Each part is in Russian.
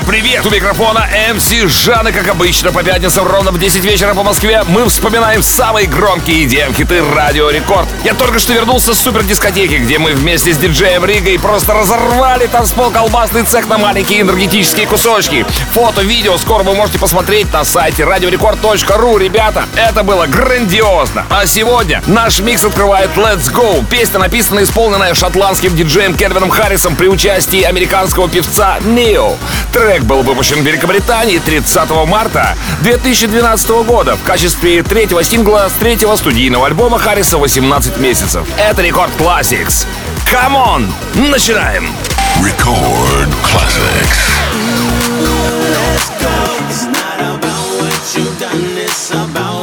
Привет! У микрофона MC Жанна, как обычно, по пятницам ровно в 10 вечера по Москве мы вспоминаем самые громкие EDM-хиты Радио Рекорд. Я только что вернулся с супер дискотеки, где мы вместе с диджеем Ригой просто разорвали танцпол колбасный цех на маленькие энергетические кусочки. Фото, видео скоро вы можете посмотреть на сайте radiorecord.ru. Ребята, это было грандиозно. А сегодня наш микс открывает Let's Go. Песня написана и исполненная шотландским диджеем Кельвином Харрисом при участии американского певца Нео. Трек был выпущен в Великобритании 30 марта 2012 года в качестве третьего сингла с третьего студийного альбома Харриса «18 месяцев». Это Рекорд Classics. Come on! Начинаем! Record Classics. It's not about what you've done, it's about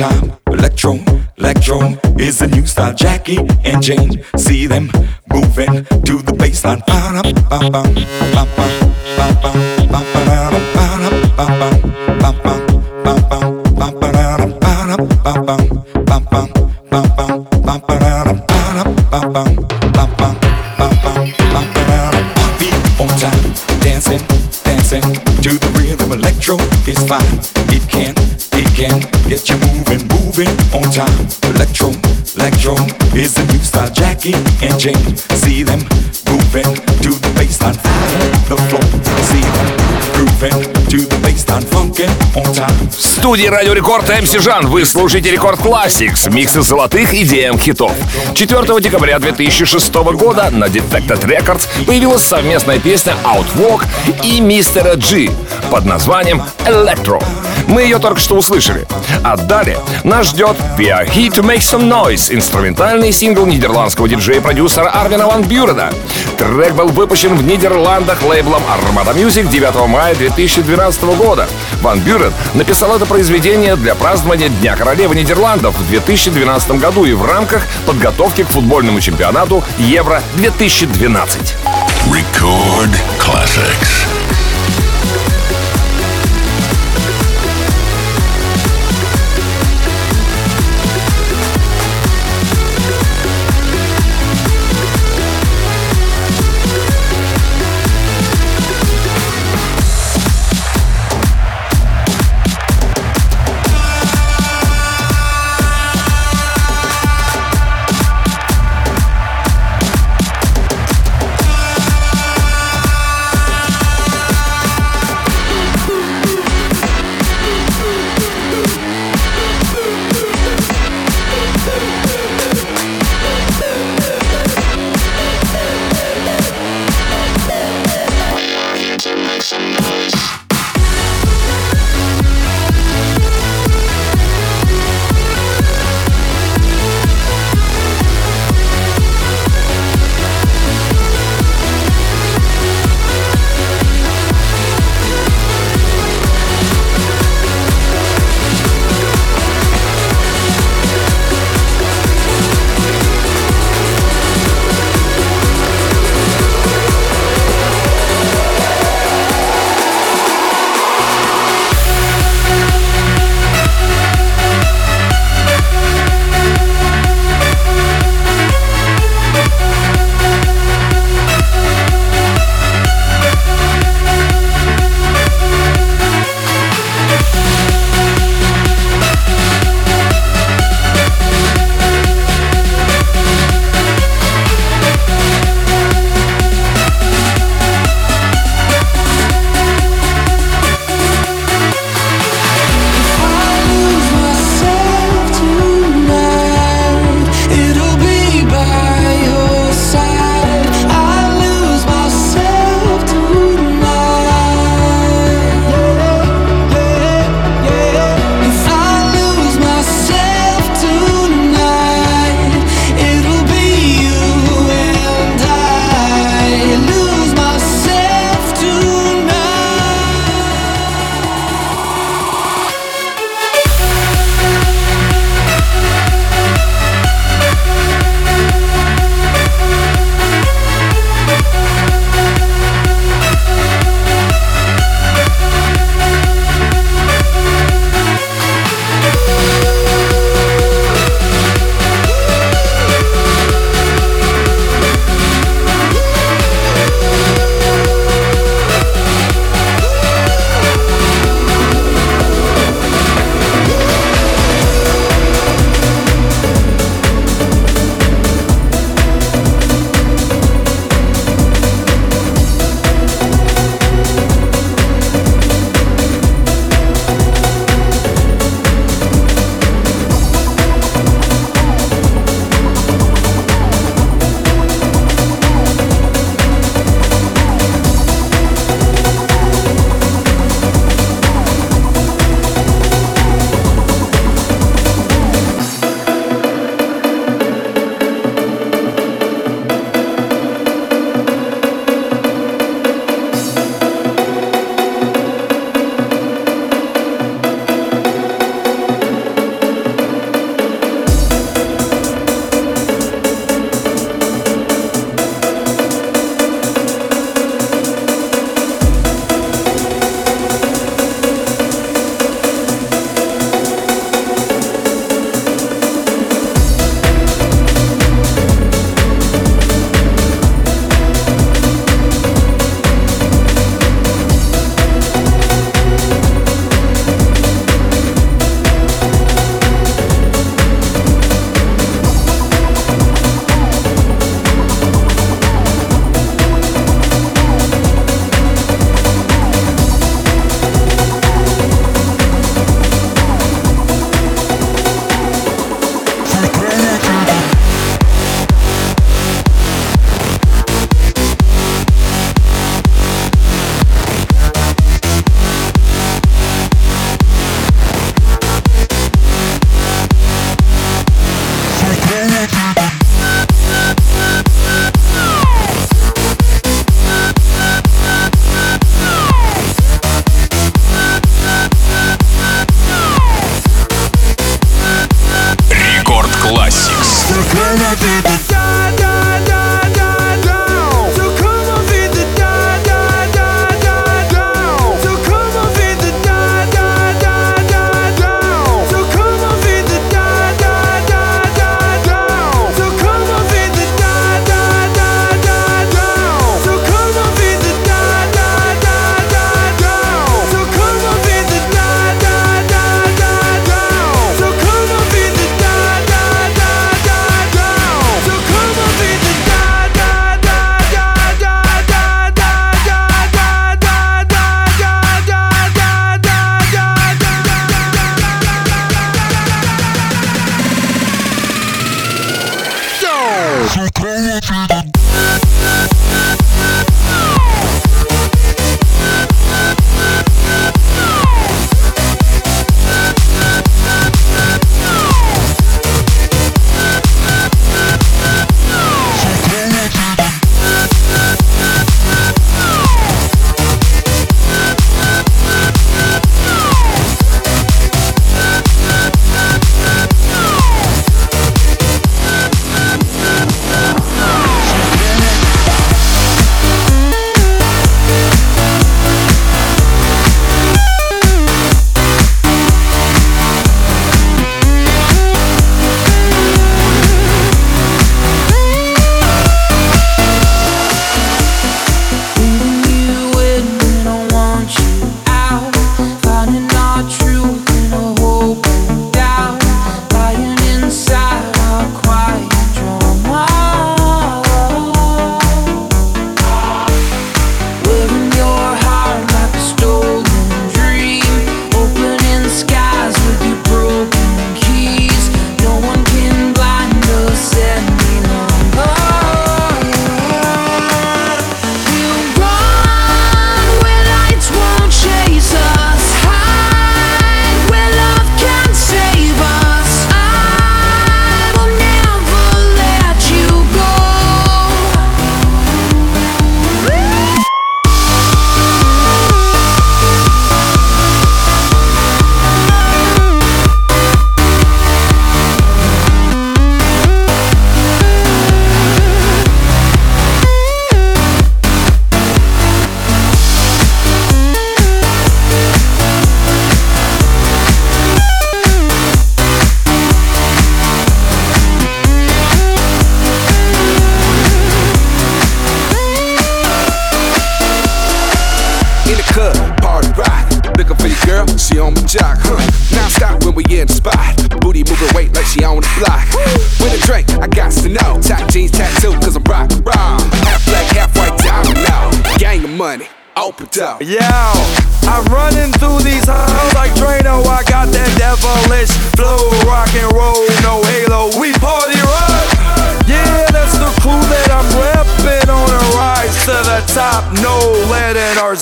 time. Electro, electro is the new style. Jackie and Jane, see them moving to the baseline. Be on time, dancing, dancing to the rhythm. Electro is fine. It can, it can. Студии Радио Рекорд МС Жан. Вы слушаете Рекорд Classics, миксы золотых и хитов. 4 декабря 2006 года на Defected Records появилась совместная песня Outwalk и Мистера G под названием Electro. Мы ее только что услышали. А далее нас ждет We Are Here to Make Some Noise, инструментальный сингл нидерландского диджея-продюсера Арвина Ван Бюрена. Трек был выпущен в Нидерландах лейблом Armada Music 9 мая 2012 года. Ван Бюрен написал это произведение для празднования Дня королевы Нидерландов в 2012 году и в рамках подготовки к футбольному чемпионату Евро-2012. Record Classics.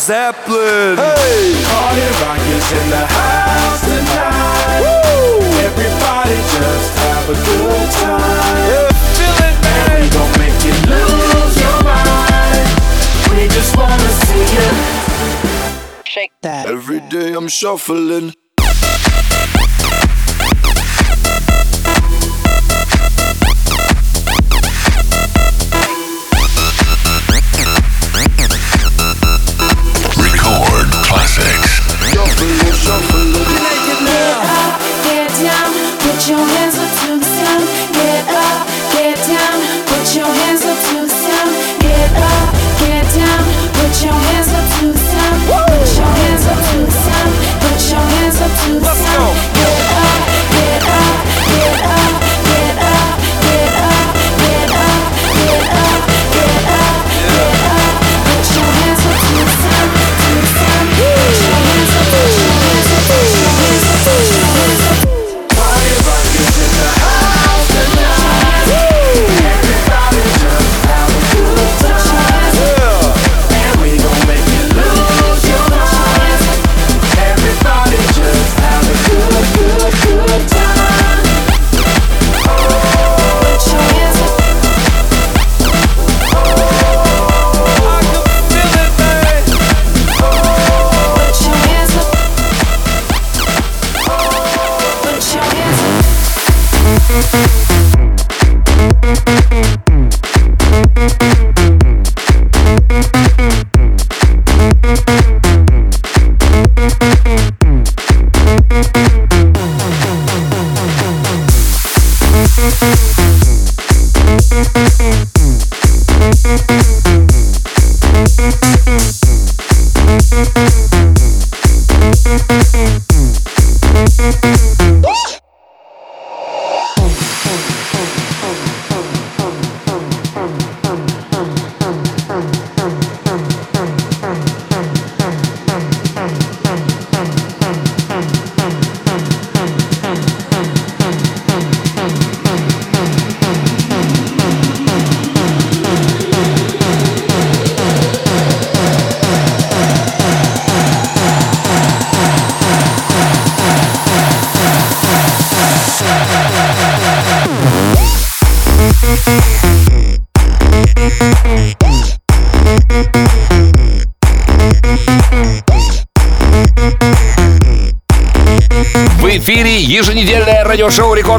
Zeppelin. Hey! Party rock is in the house tonight. Woo! Everybody just have a good time. Yeah. Chillin', man. And we gon' make you lose your mind. We just wanna see you. Shake that. Every day I'm shuffling.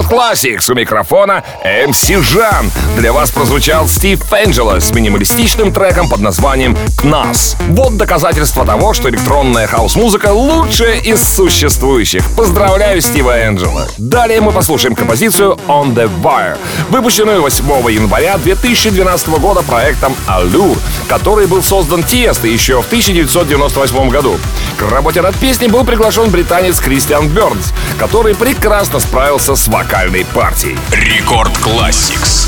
Classics. У микрофона MC Жан. Для вас прозвучал Стив Энджело с минималистичным треком под названием «Кнас». Вот доказательство того, что электронная хаос-музыка лучшая из существующих. Поздравляю Стива Энджела. Далее мы послушаем композицию «On the Wire», выпущенную 8 января 2012 года проектом «Allure», который был создан Тиесто еще в 1998 году. К работе над песней был приглашен британец Кристиан Бёрнс, который прекрасно справился с вокалом музыкальной партии. Record Classix.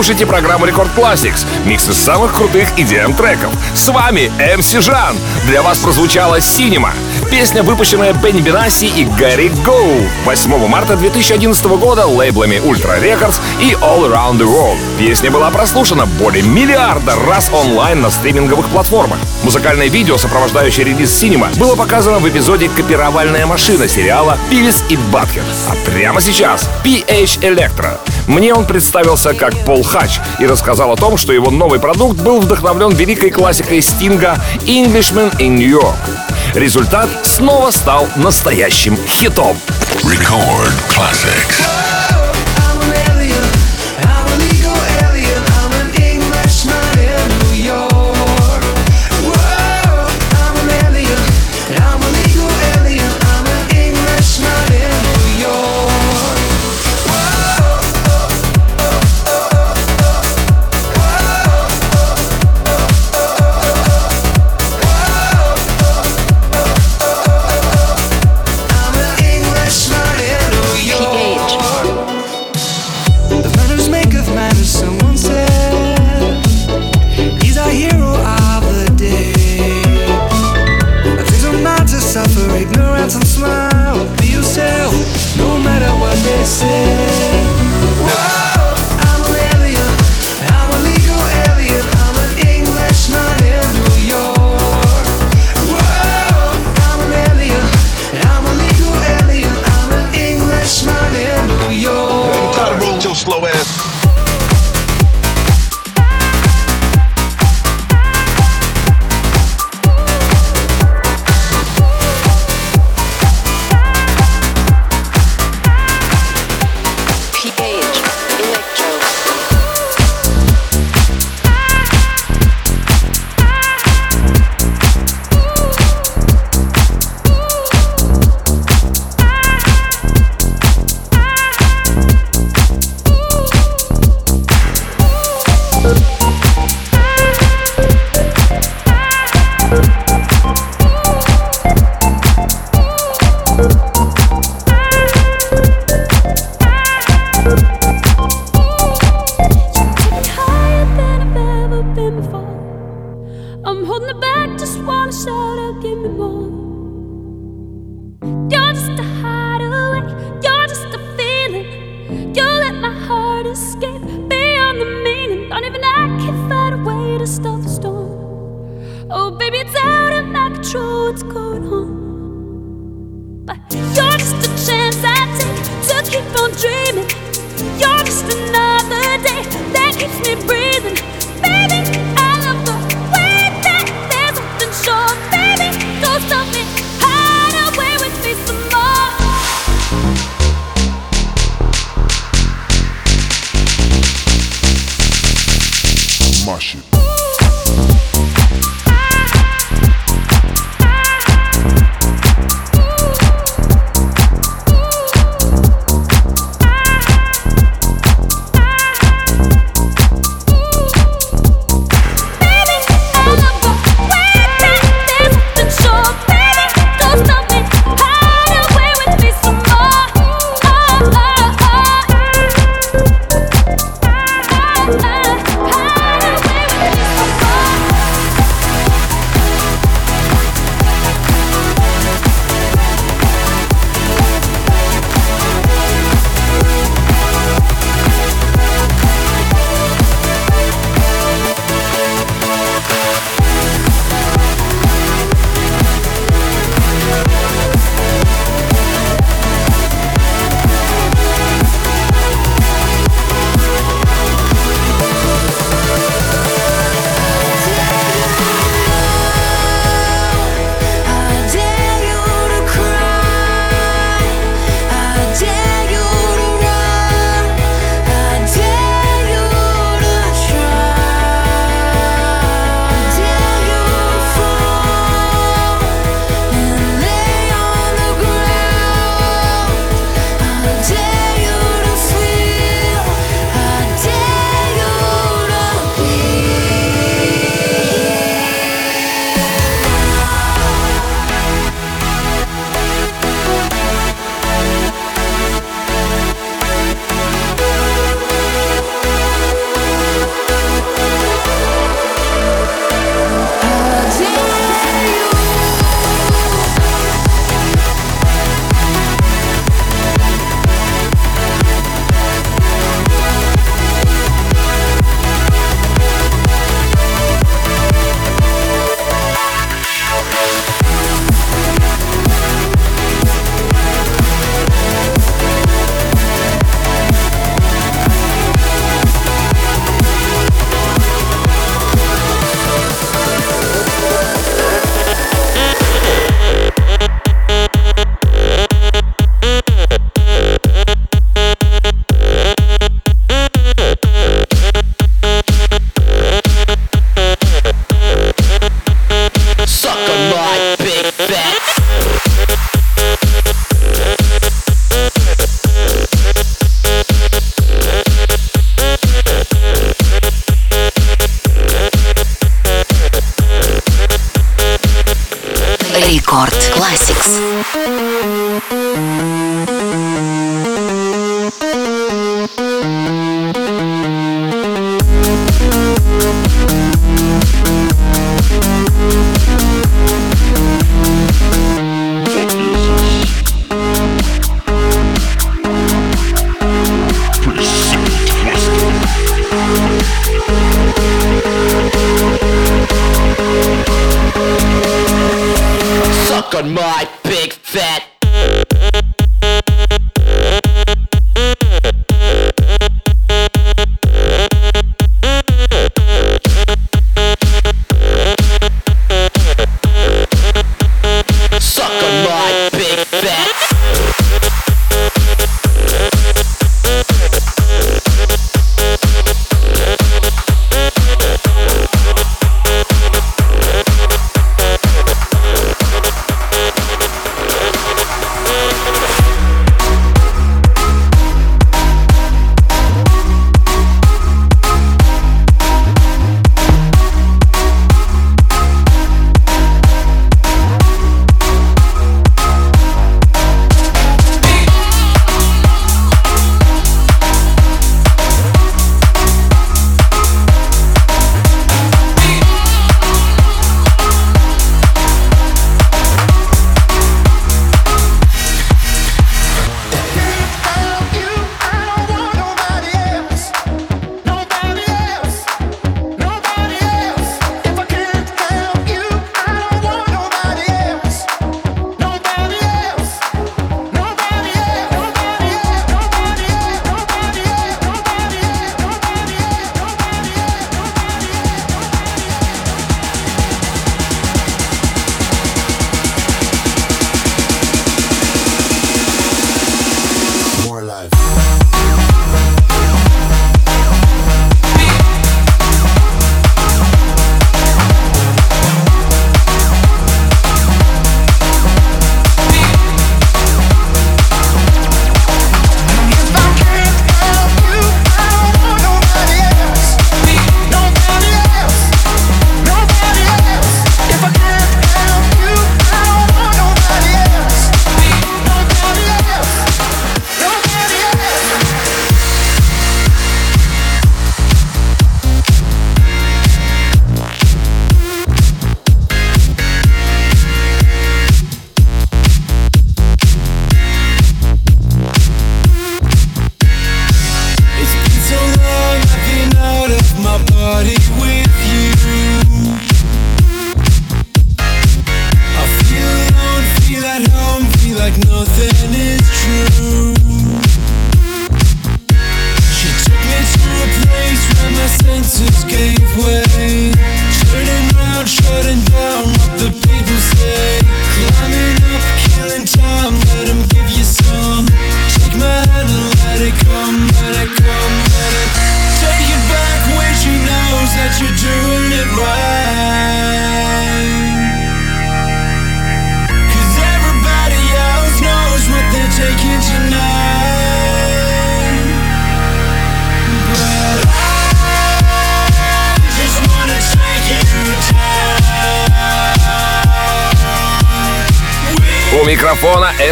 слушаете программу Рекорд Classics, микс из самых крутых EDM-треков. С вами MC Жан. Для вас прозвучала «Синема». Песня, выпущенная Бенни Бенасси и Гарри Гоу 8 марта 2011 года лейблами Ultra Records и All Around the World. Песня была прослушана более миллиарда раз онлайн на стриминговых платформах. Музыкальное видео, сопровождающее релиз «Синема», было показано в эпизоде «Копировальная машина» сериала «Пилис и Батхер». А прямо сейчас PH Electro мне он представился как Пол Хач и рассказал о том, что его новый продукт был вдохновлен великой классикой Стинга «Englishman in New York». Результат снова стал настоящим хитом. Record classics.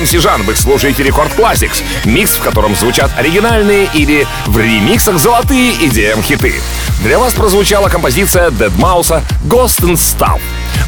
MC Жан. Вы слушаете Record Classix. Микс, в котором звучат оригинальные или в ремиксах золотые EDM-хиты. Для вас прозвучала композиция deadmau5 Ghosts 'n' Stuff.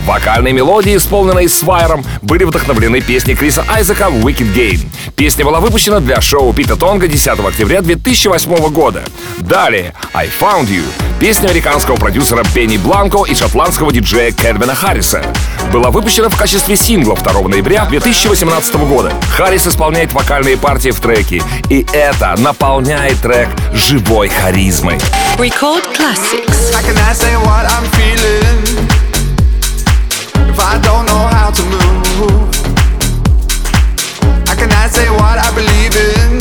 Вокальные мелодии, исполненные Свайром, были вдохновлены песней Криса Айзека «Wicked Game». Песня была выпущена для шоу Пита Тонга 10 октября 2008 года. Далее «I Found You» — песня американского продюсера Бенни Бланко и шотландского диджея Кельвина Харриса. Была выпущена в качестве сингла 2 ноября 2018 года. Харрис исполняет вокальные партии в треке, и это наполняет трек живой харизмой. Record classics. How can I say what I'm feeling if I don't know how to move? How can I say what I believe in?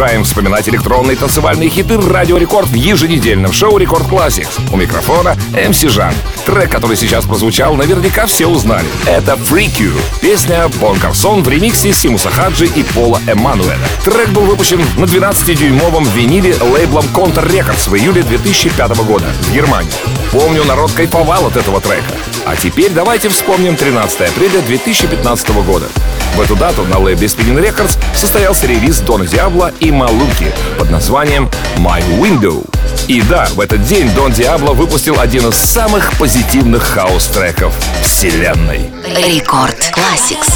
Продолжаем вспоминать электронные танцевальные хиты Радио Рекорд в еженедельном шоу Record Classix. У микрофона MC Жан. Трек, который сейчас прозвучал, наверняка все узнали. Это Freek U. Песня Bon Garçon в ремиксе Симуса Хаджи и Пола Эммануэля. Трек был выпущен на 12-дюймовом виниле лейблом Counter Records в июле 2005 года в Германии. Помню, народ кайфовал от этого трека. А теперь давайте вспомним 13 апреля 2015 года. В эту дату на лейбле Spinning Records состоялся релиз Дона Диабло и Малуки под названием My Window. И да, в этот день Дон Диабло выпустил один из самых позитивных хаос-треков вселенной. Рекорд Classics.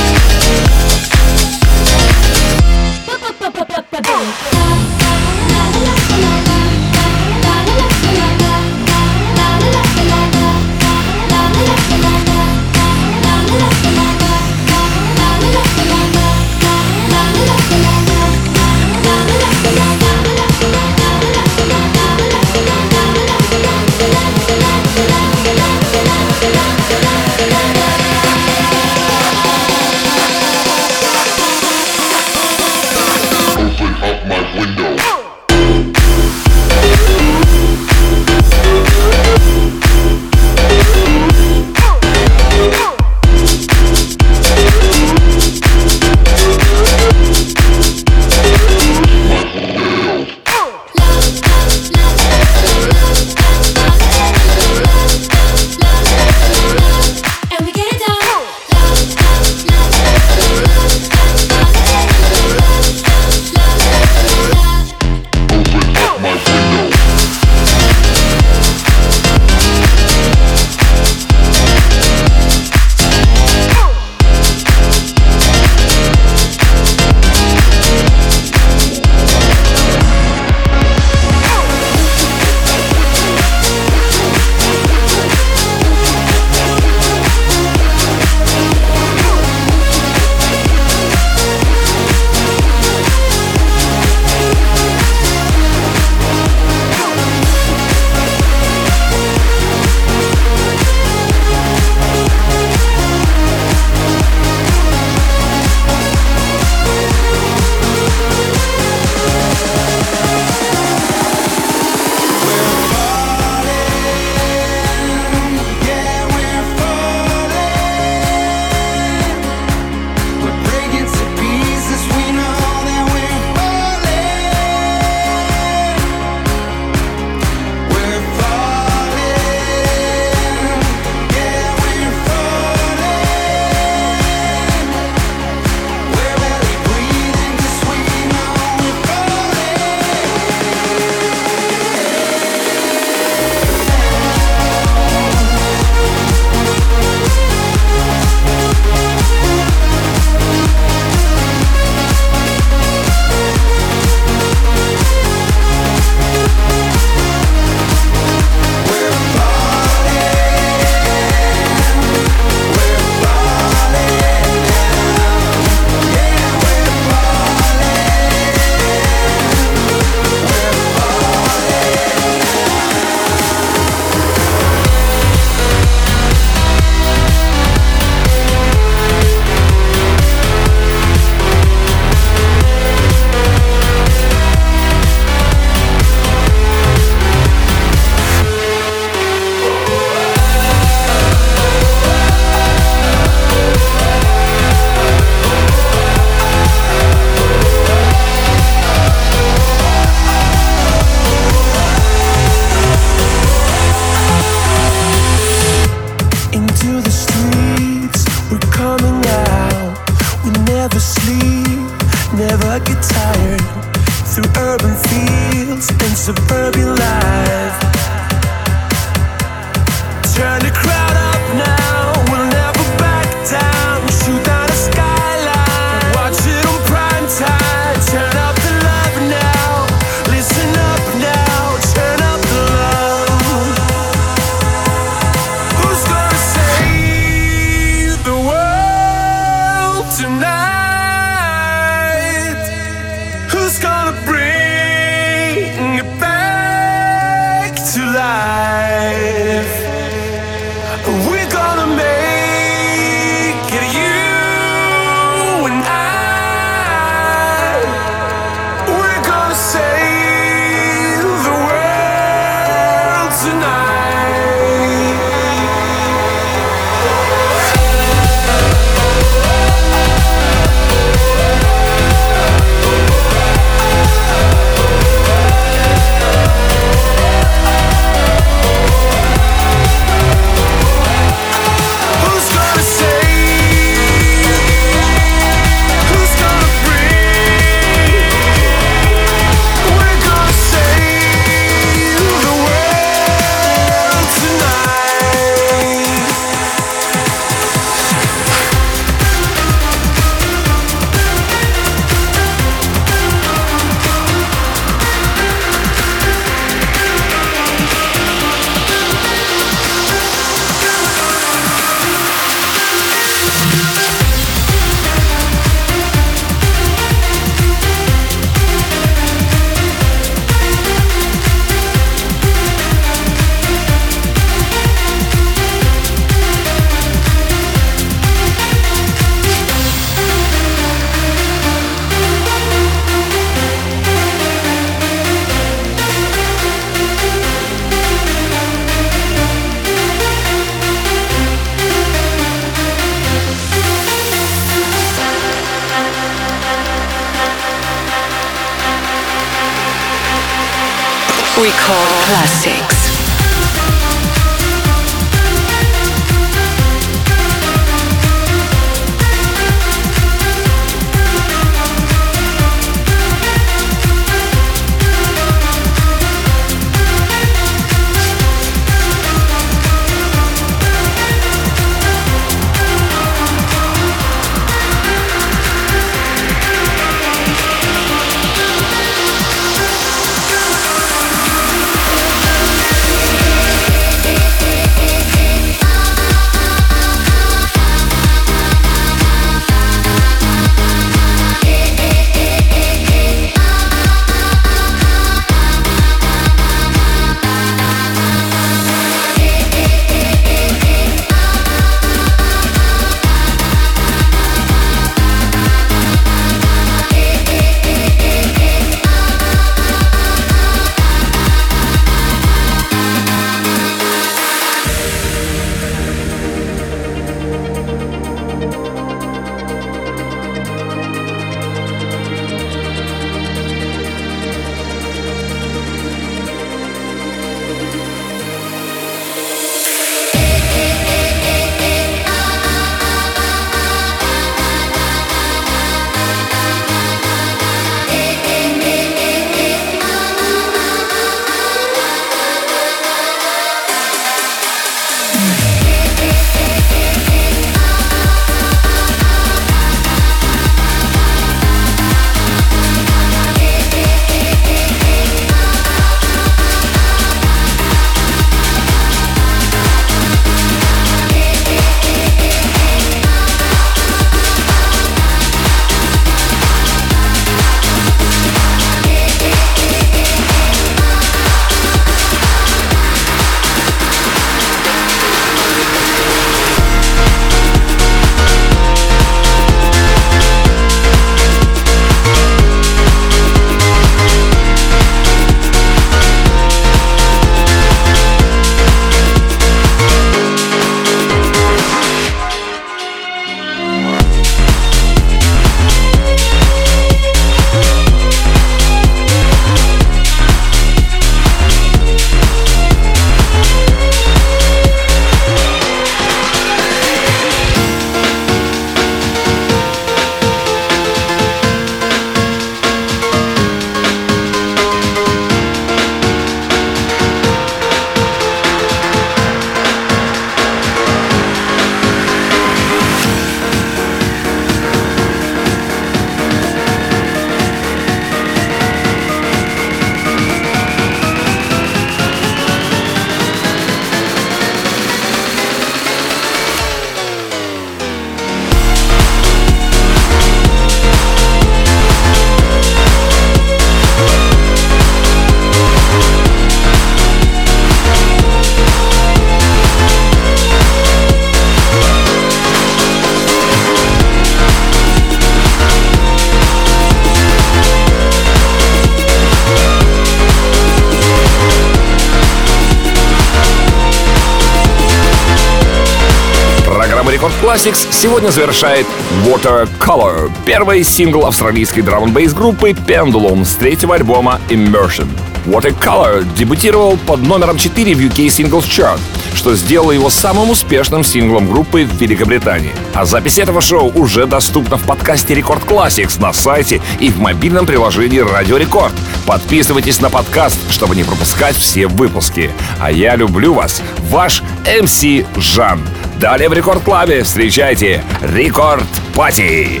Classics сегодня завершает Watercolor, первый сингл австралийской драм н группы Pendulum с третьего альбома Immersion. Watercolor дебютировал под номером 4 в UK Singles Chart, что сделало его самым успешным синглом группы в Великобритании. А запись этого шоу уже доступна в подкасте Record Classics на сайте и в мобильном приложении Радио Рекорд. Подписывайтесь на подкаст, чтобы не пропускать все выпуски. А я люблю вас, ваш МС Жан. Далее в Рекорд Клабе встречайте Рекорд Пати.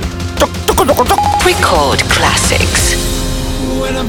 Record Classics. When I'm